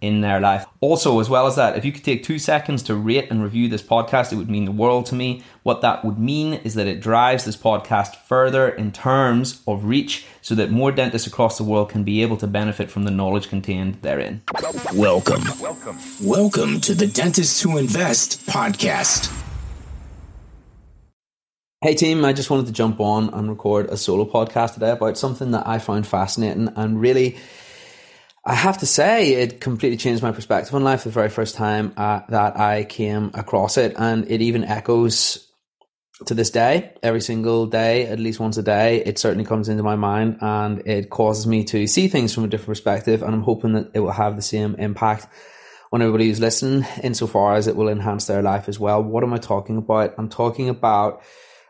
in their life. Also, as well as that, if you could take two seconds to rate and review this podcast, it would mean the world to me. What that would mean is that it drives this podcast further in terms of reach so that more dentists across the world can be able to benefit from the knowledge contained therein. Welcome. Welcome. Welcome to the Dentists Who Invest podcast. Hey team, I just wanted to jump on and record a solo podcast today about something that I found fascinating and really I have to say, it completely changed my perspective on life the very first time uh, that I came across it. And it even echoes to this day, every single day, at least once a day. It certainly comes into my mind and it causes me to see things from a different perspective. And I'm hoping that it will have the same impact on everybody who's listening, insofar as it will enhance their life as well. What am I talking about? I'm talking about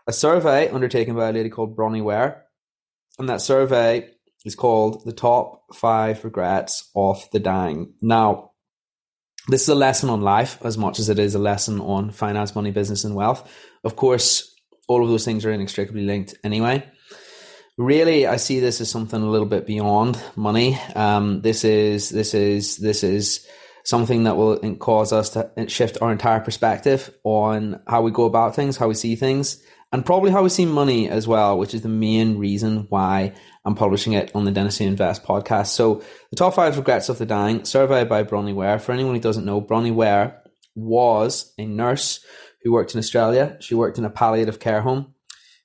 a survey undertaken by a lady called Bronnie Ware. And that survey is called The Top Five Regrets of the Dying. Now, this is a lesson on life as much as it is a lesson on finance, money, business, and wealth. Of course, all of those things are inextricably linked anyway. Really, I see this as something a little bit beyond money. Um, this is this is this is something that will cause us to shift our entire perspective on how we go about things, how we see things, and probably how we see money as well, which is the main reason why I'm publishing it on the Who Invest podcast. So, the top five regrets of the dying, survey by Bronnie Ware. For anyone who doesn't know, Bronnie Ware was a nurse who worked in Australia. She worked in a palliative care home.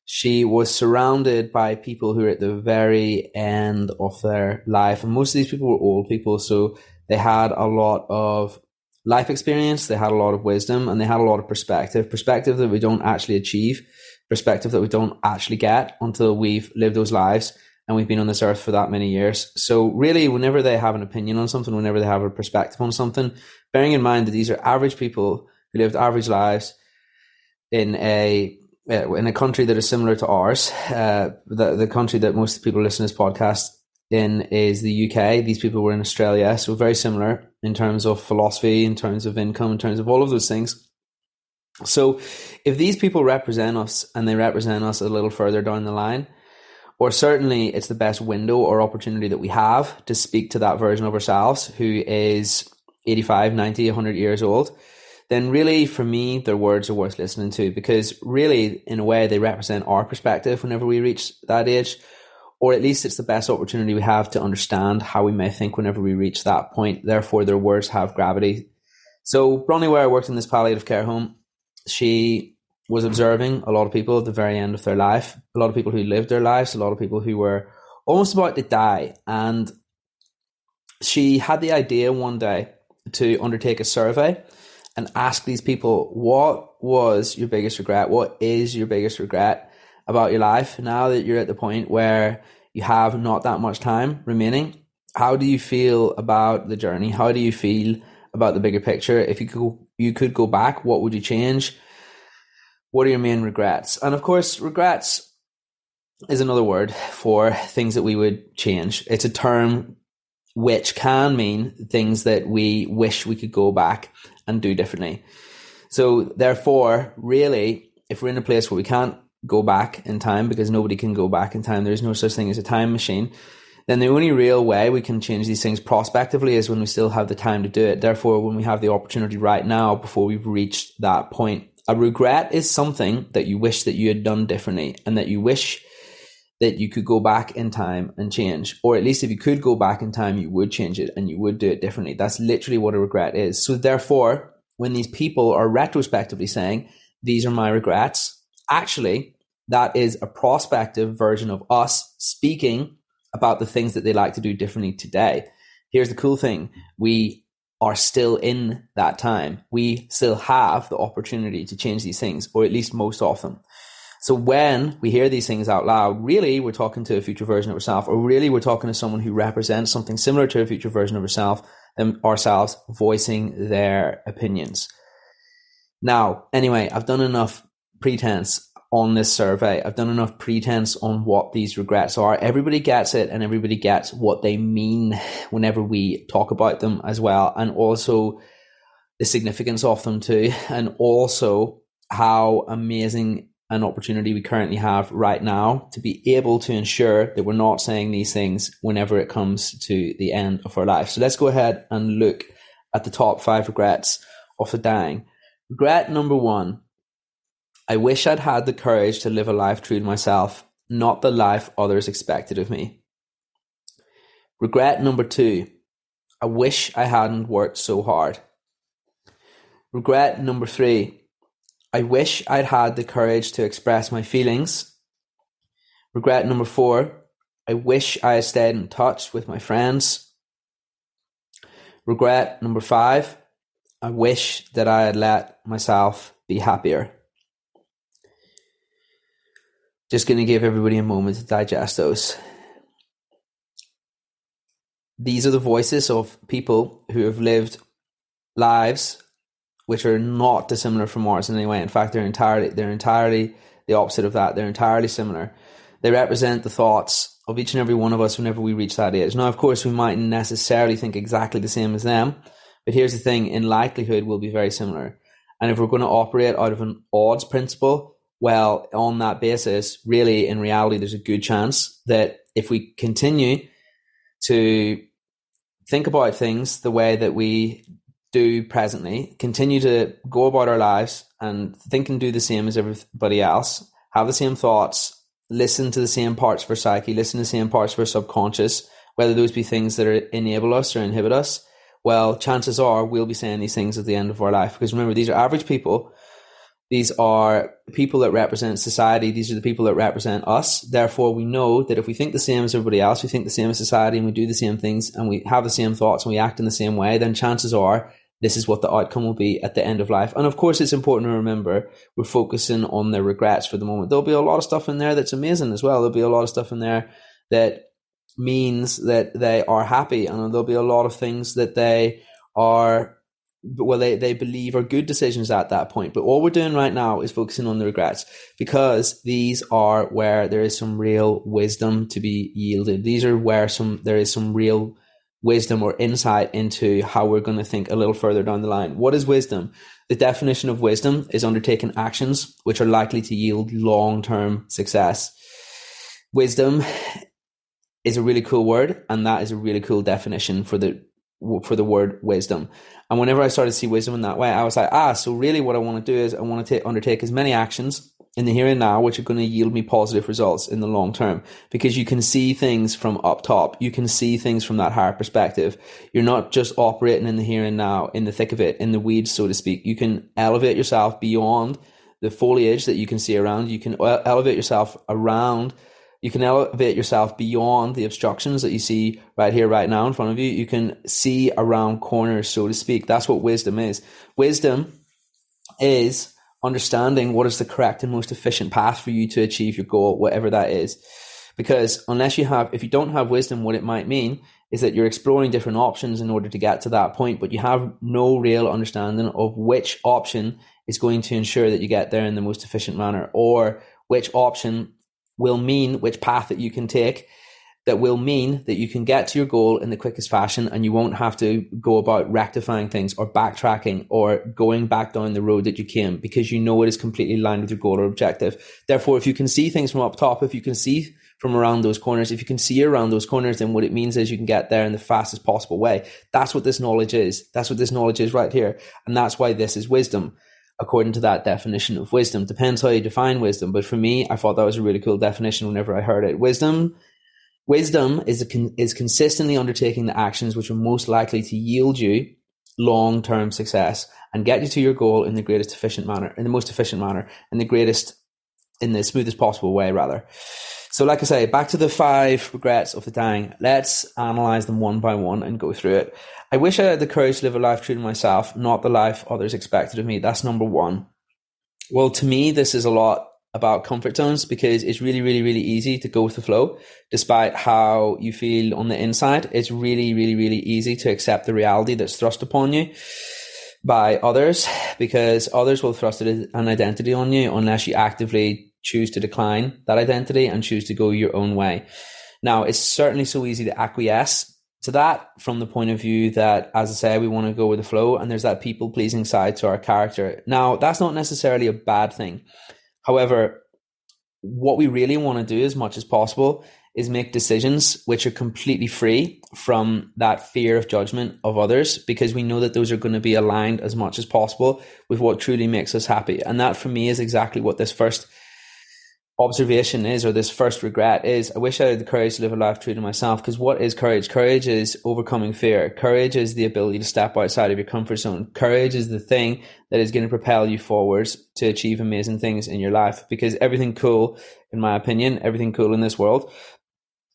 She was surrounded by people who were at the very end of their life, and most of these people were old people, so they had a lot of life experience, they had a lot of wisdom, and they had a lot of perspective. Perspective that we don't actually achieve perspective that we don't actually get until we've lived those lives and we've been on this earth for that many years. So really, whenever they have an opinion on something, whenever they have a perspective on something, bearing in mind that these are average people who lived average lives in a uh, in a country that is similar to ours, uh, the the country that most people listen to this podcast in is the UK. These people were in Australia, so very similar in terms of philosophy, in terms of income, in terms of all of those things. So if these people represent us and they represent us a little further down the line, or certainly it's the best window or opportunity that we have to speak to that version of ourselves who is 85, 90, 100 years old, then really for me, their words are worth listening to because really, in a way, they represent our perspective whenever we reach that age, or at least it's the best opportunity we have to understand how we may think whenever we reach that point. Therefore, their words have gravity. So, Bronnie Ware worked in this palliative care home she was observing a lot of people at the very end of their life, a lot of people who lived their lives, a lot of people who were almost about to die. And she had the idea one day to undertake a survey and ask these people, what was your biggest regret? What is your biggest regret about your life now that you're at the point where you have not that much time remaining? How do you feel about the journey? How do you feel about the bigger picture? If you could you could go back, what would you change? What are your main regrets? And of course, regrets is another word for things that we would change. It's a term which can mean things that we wish we could go back and do differently. So, therefore, really, if we're in a place where we can't go back in time because nobody can go back in time, there's no such thing as a time machine, then the only real way we can change these things prospectively is when we still have the time to do it. Therefore, when we have the opportunity right now before we've reached that point. A regret is something that you wish that you had done differently and that you wish that you could go back in time and change. Or at least if you could go back in time, you would change it and you would do it differently. That's literally what a regret is. So therefore, when these people are retrospectively saying, these are my regrets, actually, that is a prospective version of us speaking about the things that they like to do differently today. Here's the cool thing we are still in that time. We still have the opportunity to change these things, or at least most of them. So when we hear these things out loud, really we're talking to a future version of ourselves, or really we're talking to someone who represents something similar to a future version of ourselves, and ourselves voicing their opinions. Now, anyway, I've done enough pretense on this survey. I've done enough pretense on what these regrets are. Everybody gets it and everybody gets what they mean whenever we talk about them as well. And also the significance of them too. And also how amazing an opportunity we currently have right now to be able to ensure that we're not saying these things whenever it comes to the end of our life. So let's go ahead and look at the top five regrets of the dying. Regret number one I wish I'd had the courage to live a life true to myself, not the life others expected of me. Regret number two I wish I hadn't worked so hard. Regret number three I wish I'd had the courage to express my feelings. Regret number four, I wish I had stayed in touch with my friends. Regret number five, I wish that I had let myself be happier. Just going to give everybody a moment to digest those. These are the voices of people who have lived lives which are not dissimilar from ours in any way. In fact, they're entirely they're entirely the opposite of that. They're entirely similar. They represent the thoughts of each and every one of us whenever we reach that age. Now, of course, we mightn't necessarily think exactly the same as them, but here's the thing: in likelihood, we'll be very similar. And if we're going to operate out of an odds principle, well, on that basis, really, in reality, there's a good chance that if we continue to think about things the way that we do presently, continue to go about our lives and think and do the same as everybody else, have the same thoughts, listen to the same parts of our psyche, listen to the same parts of our subconscious, whether those be things that are, enable us or inhibit us, well, chances are we'll be saying these things at the end of our life. Because remember, these are average people. These are people that represent society. These are the people that represent us. Therefore, we know that if we think the same as everybody else, we think the same as society, and we do the same things, and we have the same thoughts, and we act in the same way, then chances are this is what the outcome will be at the end of life. And of course, it's important to remember we're focusing on the regrets for the moment. There'll be a lot of stuff in there that's amazing as well. There'll be a lot of stuff in there that means that they are happy, and there'll be a lot of things that they are well they, they believe are good decisions at that point but all we're doing right now is focusing on the regrets because these are where there is some real wisdom to be yielded these are where some there is some real wisdom or insight into how we're going to think a little further down the line. What is wisdom? The definition of wisdom is undertaking actions which are likely to yield long term success. Wisdom is a really cool word, and that is a really cool definition for the for the word wisdom. And whenever I started to see wisdom in that way, I was like, ah, so really what I want to do is I want to take, undertake as many actions in the here and now, which are going to yield me positive results in the long term. Because you can see things from up top. You can see things from that higher perspective. You're not just operating in the here and now, in the thick of it, in the weeds, so to speak. You can elevate yourself beyond the foliage that you can see around. You can elevate yourself around. You can elevate yourself beyond the obstructions that you see right here, right now in front of you. You can see around corners, so to speak. That's what wisdom is. Wisdom is understanding what is the correct and most efficient path for you to achieve your goal, whatever that is. Because unless you have, if you don't have wisdom, what it might mean is that you're exploring different options in order to get to that point, but you have no real understanding of which option is going to ensure that you get there in the most efficient manner, or which option will mean which path that you can take that will mean that you can get to your goal in the quickest fashion and you won't have to go about rectifying things or backtracking or going back down the road that you came because you know it is completely aligned with your goal or objective. Therefore, if you can see things from up top, if you can see from around those corners, if you can see around those corners, then what it means is you can get there in the fastest possible way. That's what this knowledge is. That's what this knowledge is right here. And that's why this is wisdom according to that definition of wisdom. Depends how you define wisdom. But for me, I thought that was a really cool definition whenever I heard it. Wisdom Wisdom is con- is consistently undertaking the actions which are most likely to yield you long term success and get you to your goal in the greatest efficient manner, in the most efficient manner, in the greatest, in the smoothest possible way, rather. So, like I say, back to the five regrets of the dying. Let's analyze them one by one and go through it. I wish I had the courage to live a life true to myself, not the life others expected of me. That's number one. Well, to me, this is a lot about comfort zones because it's really, really, really easy to go with the flow. Despite how you feel on the inside, it's really, really, really easy to accept the reality that's thrust upon you by others because others will thrust an identity on you unless you actively choose to decline that identity and choose to go your own way. Now, it's certainly so easy to acquiesce to that from the point of view that, as I say, we want to go with the flow and there's that people pleasing side to our character. Now, that's not necessarily a bad thing. However, what we really want to do as much as possible is make decisions which are completely free from that fear of judgment of others because we know that those are going to be aligned as much as possible with what truly makes us happy. And that for me is exactly what this first observation is or this first regret is I wish I had the courage to live a life true to myself because what is courage? Courage is overcoming fear. Courage is the ability to step outside of your comfort zone. Courage is the thing that is going to propel you forwards to achieve amazing things in your life because everything cool, in my opinion, everything cool in this world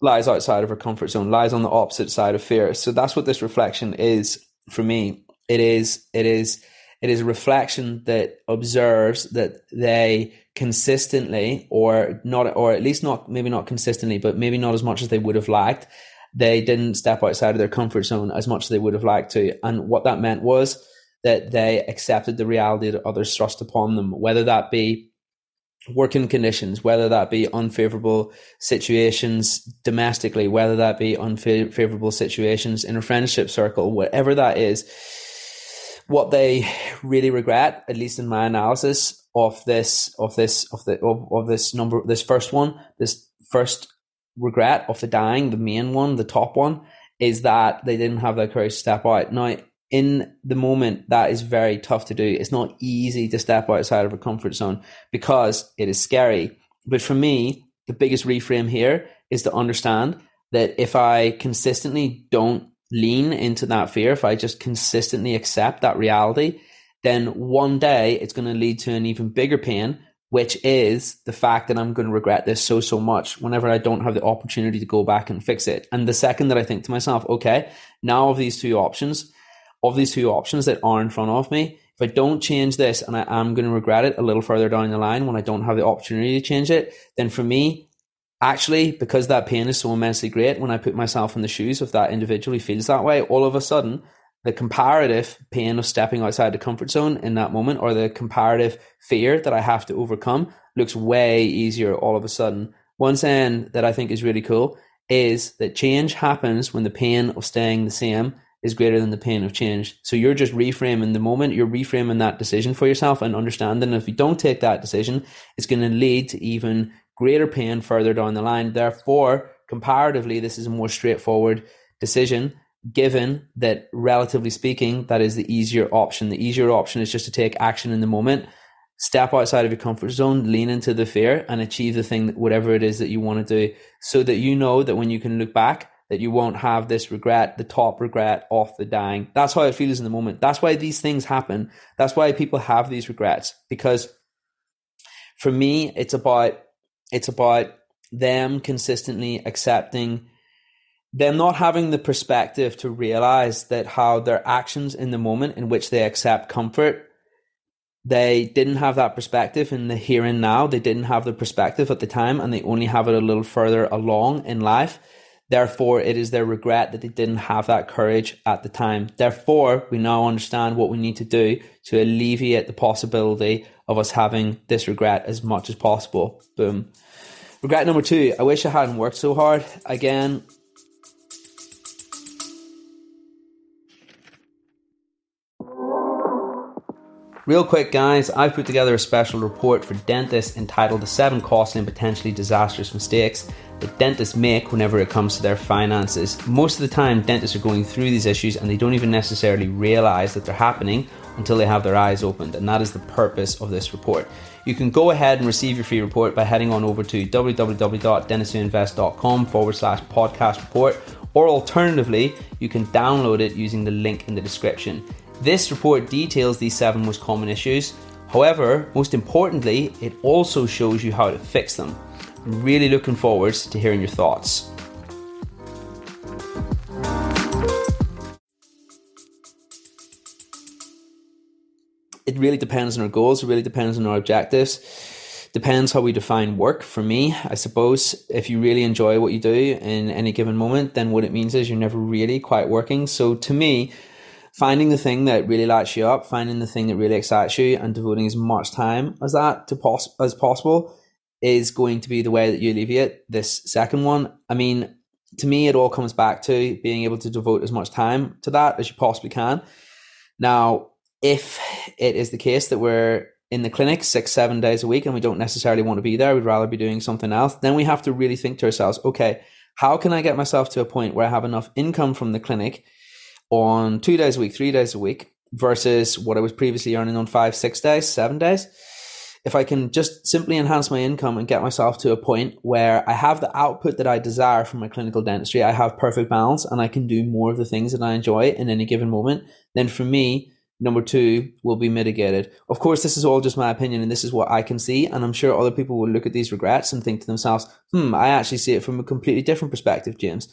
lies outside of our comfort zone, lies on the opposite side of fear. So that's what this reflection is for me. It is, it is, it is a reflection that observes that they consistently or not, or at least not, maybe not consistently, but maybe not as much as they would have liked. They didn't step outside of their comfort zone as much as they would have liked to. And what that meant was that they accepted the reality that others thrust upon them, whether that be working conditions, whether that be unfavorable situations domestically, whether that be unfavorable situations in a friendship circle, whatever that is, what they really regret, at least in my analysis of this, of this, of the, of, of this number, this first one, this first regret of the dying, the main one, the top one, is that they didn't have that courage to step out. Now, in the moment, that is very tough to do. It's not easy to step outside of a comfort zone because it is scary. But for me, the biggest reframe here is to understand that if I consistently don't lean into that fear, if I just consistently accept that reality, then one day it's going to lead to an even bigger pain, which is the fact that I'm going to regret this so, so much whenever I don't have the opportunity to go back and fix it. And the second that I think to myself, okay, now of these two options, of these two options that are in front of me, if I don't change this and I am going to regret it a little further down the line when I don't have the opportunity to change it, then for me, actually, because that pain is so immensely great, when I put myself in the shoes of that individual who feels that way, all of a sudden, the comparative pain of stepping outside the comfort zone in that moment or the comparative fear that I have to overcome looks way easier all of a sudden. One saying that I think is really cool is that change happens when the pain of staying the same is greater than the pain of change. So you're just reframing the moment, you're reframing that decision for yourself and understanding if you don't take that decision, it's going to lead to even greater pain further down the line. Therefore, comparatively, this is a more straightforward decision given that relatively speaking that is the easier option the easier option is just to take action in the moment step outside of your comfort zone lean into the fear and achieve the thing whatever it is that you want to do so that you know that when you can look back that you won't have this regret, the top regret of the dying. That's how it feels in the moment. That's why these things happen. That's why people have these regrets. Because for me, it's about it's about them consistently accepting them not having the perspective to realize that how their actions in the moment in which they accept comfort they didn't have that perspective in the here and now they didn't have the perspective at the time and they only have it a little further along in life Therefore, it is their regret that they didn't have that courage at the time. Therefore, we now understand what we need to do to alleviate the possibility of us having this regret as much as possible. Boom. Regret number two, I wish I hadn't worked so hard. Again, Real quick, guys, I've put together a special report for dentists entitled The Seven Costly and Potentially Disastrous Mistakes that dentists make whenever it comes to their finances. Most of the time, dentists are going through these issues and they don't even necessarily realize that they're happening until they have their eyes opened, and that is the purpose of this report. You can go ahead and receive your free report by heading on over to www.dentistswhoinvest.com forward slash podcast report, or alternatively, you can download it using the link in the description. This report details these seven most common issues. However, most importantly, it also shows you how to fix them. I'm really looking forward to hearing your thoughts. Really depends on our goals, it really depends on our objectives. Depends how we define work. For me, I suppose if you really enjoy what you do in any given moment, then what it means is you're never really quite working. So to me, finding the thing that really lights you up, finding the thing that really excites you, and devoting as much time as that to pos- as possible is going to be the way that you alleviate this second one. I mean, to me, it all comes back to being able to devote as much time to that as you possibly can. Now, if it is the case that we're in the clinic six, seven days a week and we don't necessarily want to be there, we'd rather be doing something else, then we have to really think to ourselves, okay, how can I get myself to a point where I have enough income from the clinic on two days a week, three days a week versus what I was previously earning on five, six days, seven days? if I can just simply enhance my income and get myself to a point where I have the output that I desire from my clinical dentistry, I have perfect balance and I can do more of the things that I enjoy in any given moment, then for me, number two will be mitigated. Of course, this is all just my opinion and this is what I can see. And I'm sure other people will look at these regrets and think to themselves, hmm, I actually see it from a completely different perspective, James.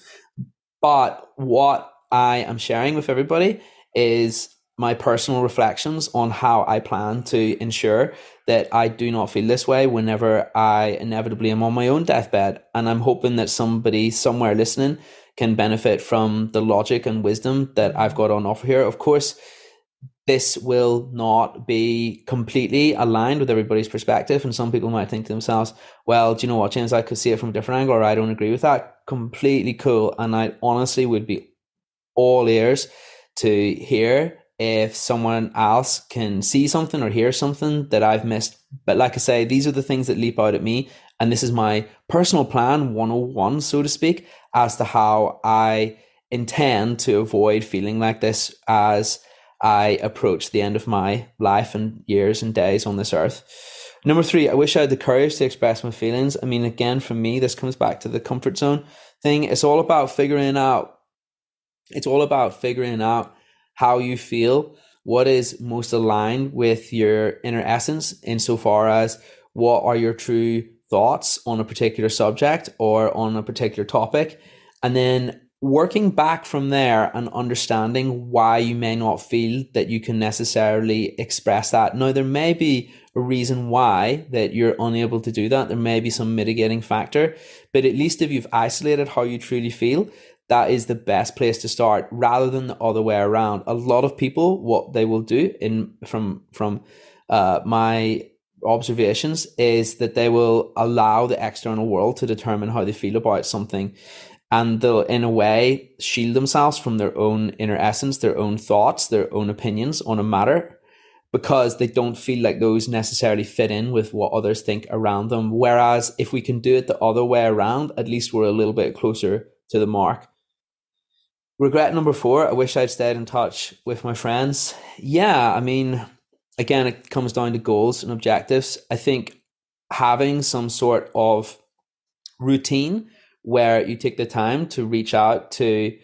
But what I am sharing with everybody is my personal reflections on how I plan to ensure that I do not feel this way whenever I inevitably am on my own deathbed. And I'm hoping that somebody somewhere listening can benefit from the logic and wisdom that I've got on offer here. Of course, this will not be completely aligned with everybody's perspective. And some people might think to themselves, well, do you know what, James? I could see it from a different angle, or I don't agree with that. Completely cool. And I honestly would be all ears to hear if someone else can see something or hear something that I've missed. But like I say, these are the things that leap out at me. And this is my personal plan 101, so to speak, as to how I intend to avoid feeling like this as I approach the end of my life and years and days on this earth. Number three, I wish I had the courage to express my feelings. I mean, again, for me, this comes back to the comfort zone thing. It's all about figuring out, it's all about figuring out how you feel, what is most aligned with your inner essence, insofar as what are your true thoughts on a particular subject or on a particular topic, and then working back from there and understanding why you may not feel that you can necessarily express that. Now, there may be a reason why that you're unable to do that. There may be some mitigating factor, but at least if you've isolated how you truly feel, that is the best place to start rather than the other way around. A lot of people, what they will do in from from uh, my observations is that they will allow the external world to determine how they feel about something and they'll in a way shield themselves from their own inner essence their own thoughts their own opinions on a matter because they don't feel like those necessarily fit in with what others think around them whereas if we can do it the other way around at least we're a little bit closer to the mark Regret number four, I wish I'd stayed in touch with my friends. Yeah, I mean, again, it comes down to goals and objectives. I think having some sort of routine where you take the time to reach out to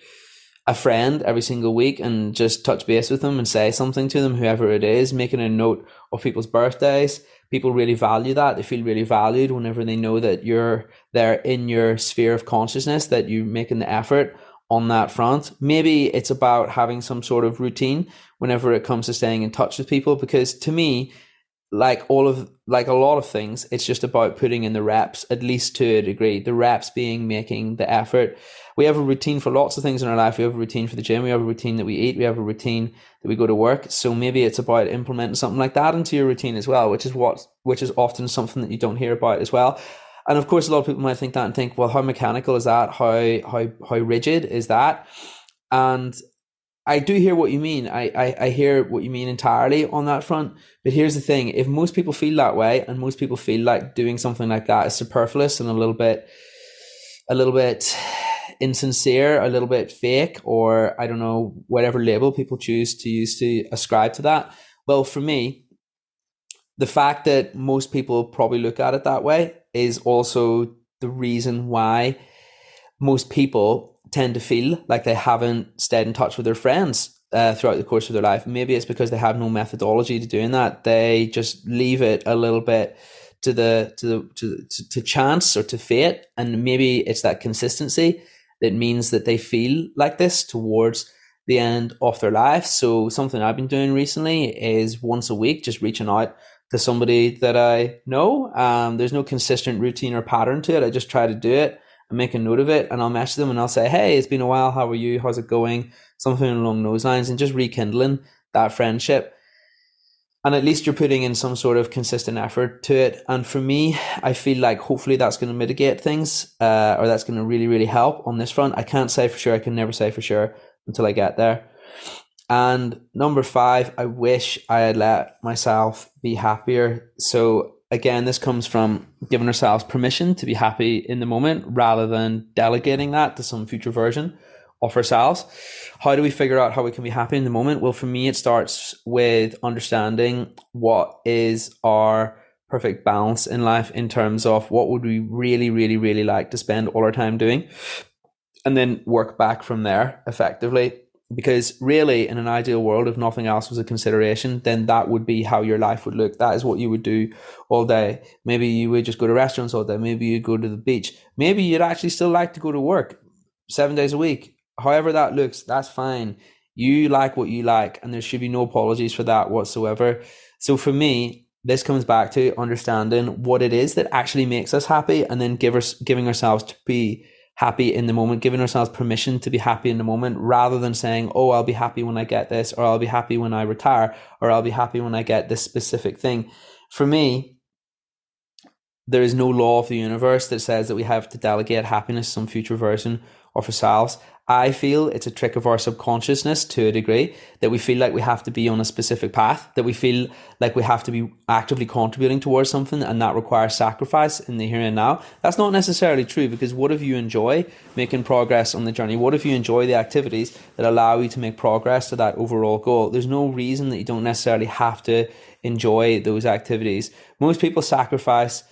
a friend every single week and just touch base with them and say something to them, whoever it is, making a note of people's birthdays. People really value that. They feel really valued whenever they know that you're there in your sphere of consciousness, that you're making the effort on that front. Maybe it's about having some sort of routine whenever it comes to staying in touch with people because to me like all of like a lot of things it's just about putting in the reps at least to a degree. The reps being making the effort. We have a routine for lots of things in our life. We have a routine for the gym. We have a routine that we eat. We have a routine that we go to work. So maybe it's about implementing something like that into your routine as well which is what which is often something that you don't hear about as well and of course, a lot of people might think that and think, well, how mechanical is that? How how how rigid is that? And I do hear what you mean. I, I, I hear what you mean entirely on that front. But here's the thing: if most people feel that way, and most people feel like doing something like that is superfluous and a little bit, a little bit insincere, a little bit fake, or I don't know whatever label people choose to use to ascribe to that. Well, for me, the fact that most people probably look at it that way is also the reason why most people tend to feel like they haven't stayed in touch with their friends uh, throughout the course of their life. Maybe it's because they have no methodology to doing that. They just leave it a little bit to the to the to, to, to chance or to fate, and maybe it's that consistency that means that they feel like this towards the end of their life. So something I've been doing recently is once a week, just reaching out to somebody that I know. Um, there's no consistent routine or pattern to it. I just try to do it and make a note of it, and I'll message them and I'll say, "Hey, it's been a while. How are you? How's it going?" Something along those lines, and just rekindling that friendship. and at least you're putting in some sort of consistent effort to it. And for me, I feel like hopefully that's going to mitigate things, uh, or that's going to really, really help on this front. I can't say for sure. I can never say for sure until I get there. And number five, I wish I had let myself be happier. So again, this comes from giving ourselves permission to be happy in the moment rather than delegating that to some future version of ourselves. How do we figure out how we can be happy in the moment? Well, for me, it starts with understanding what is our perfect balance in life in terms of what would we really, really, really like to spend all our time doing, and then work back from there effectively. Because really, in an ideal world, if nothing else was a consideration, then that would be how your life would look. That is what you would do all day. Maybe you would just go to restaurants all day. Maybe you'd go to the beach. Maybe you'd actually still like to go to work seven days a week however that looks, that's fine. You like what you like, and there should be no apologies for that whatsoever. So for me, this comes back to understanding what it is that actually makes us happy, and then give us giving ourselves to be happy in the moment, giving ourselves permission to be happy in the moment, rather than saying, "Oh, I'll be happy when I get this," or "I'll be happy when I retire," or "I'll be happy when I get this specific thing." For me, there is no law of the universe that says that we have to delegate happiness to some future version of ourselves. I feel it's a trick of our subconsciousness to a degree that we feel like we have to be on a specific path, that we feel like we have to be actively contributing towards something and that requires sacrifice in the here and now. That's not necessarily true because what if you enjoy making progress on the journey? What if you enjoy the activities that allow you to make progress to that overall goal? There's no reason that you don't necessarily have to enjoy those activities. Most people sacrifice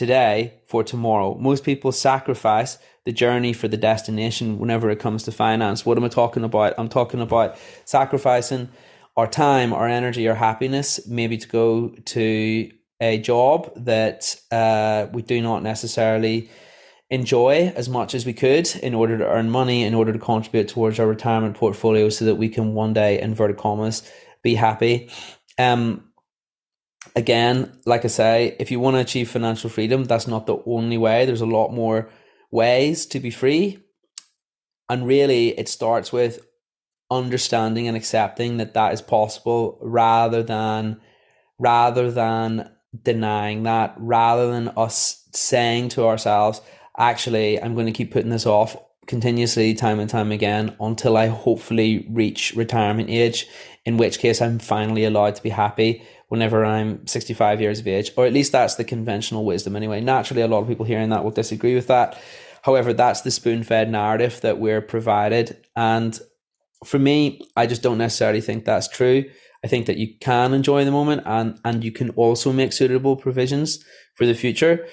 today for tomorrow. Most people sacrifice the journey for the destination whenever it comes to finance. What am I talking about? I'm talking about sacrificing our time, our energy, our happiness, maybe to go to a job that uh, we do not necessarily enjoy as much as we could in order to earn money, in order to contribute towards our retirement portfolio so that we can one day, inverted commas, be happy. Um, again, like I say, if you want to achieve financial freedom, that's not the only way. There's a lot more ways to be free. And really, it starts with understanding and accepting that that is possible rather than rather than denying that rather than us saying to ourselves actually i'm going to keep putting this off continuously time and time again until i hopefully reach retirement age in which case i'm finally allowed to be happy whenever i'm 65 years of age or at least that's the conventional wisdom anyway naturally a lot of people hearing that will disagree with that However, that's the spoon fed narrative that we're provided. And for me, I just don't necessarily think that's true. I think that you can enjoy the moment and, and you can also make suitable provisions for the future.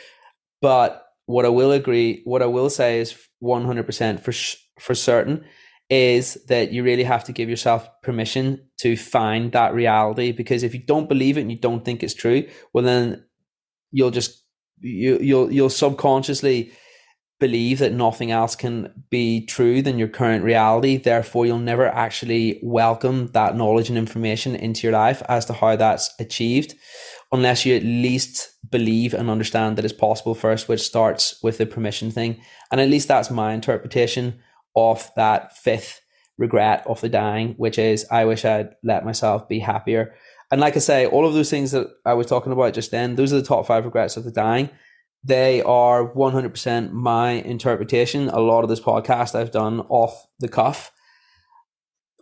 But what I will agree, what I will say is 100% for, for certain is that you really have to give yourself permission to find that reality because if you don't believe it and you don't think it's true, well then you'll just you you'll you'll subconsciously believe that nothing else can be true than your current reality. Therefore, you'll never actually welcome that knowledge and information into your life as to how that's achieved unless you at least believe and understand that it's possible first, which starts with the permission thing. And at least that's my interpretation of that fifth regret of the dying, which is I wish I'd let myself be happier. And like I say, all of those things that I was talking about just then, those are the top five regrets of the dying they are 100% my interpretation. A lot of this podcast I've done off the cuff.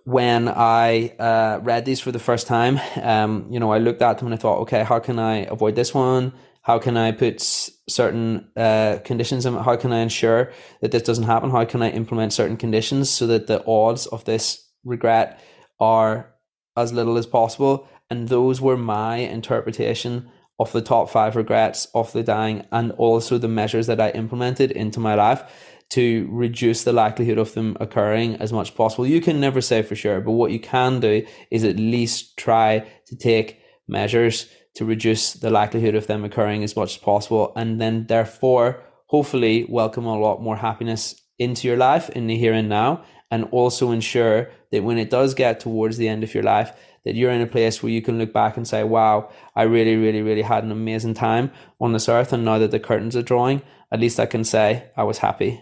When I uh, read these for the first time, um, you know, I looked at them and I thought, okay, how can I avoid this one? How can I put certain uh, conditions in? How can I ensure that this doesn't happen? How can I implement certain conditions so that the odds of this regret are as little as possible? And those were my interpretation of the top five regrets of the dying and also the measures that I implemented into my life to reduce the likelihood of them occurring as much as possible. You can never say for sure, but what you can do is at least try to take measures to reduce the likelihood of them occurring as much as possible. And then therefore, hopefully welcome a lot more happiness into your life in the here and now. And also ensure that when it does get towards the end of your life, that you're in a place where you can look back and say, wow, I really, really, really had an amazing time on this earth. And now that the curtains are drawing, at least I can say I was happy.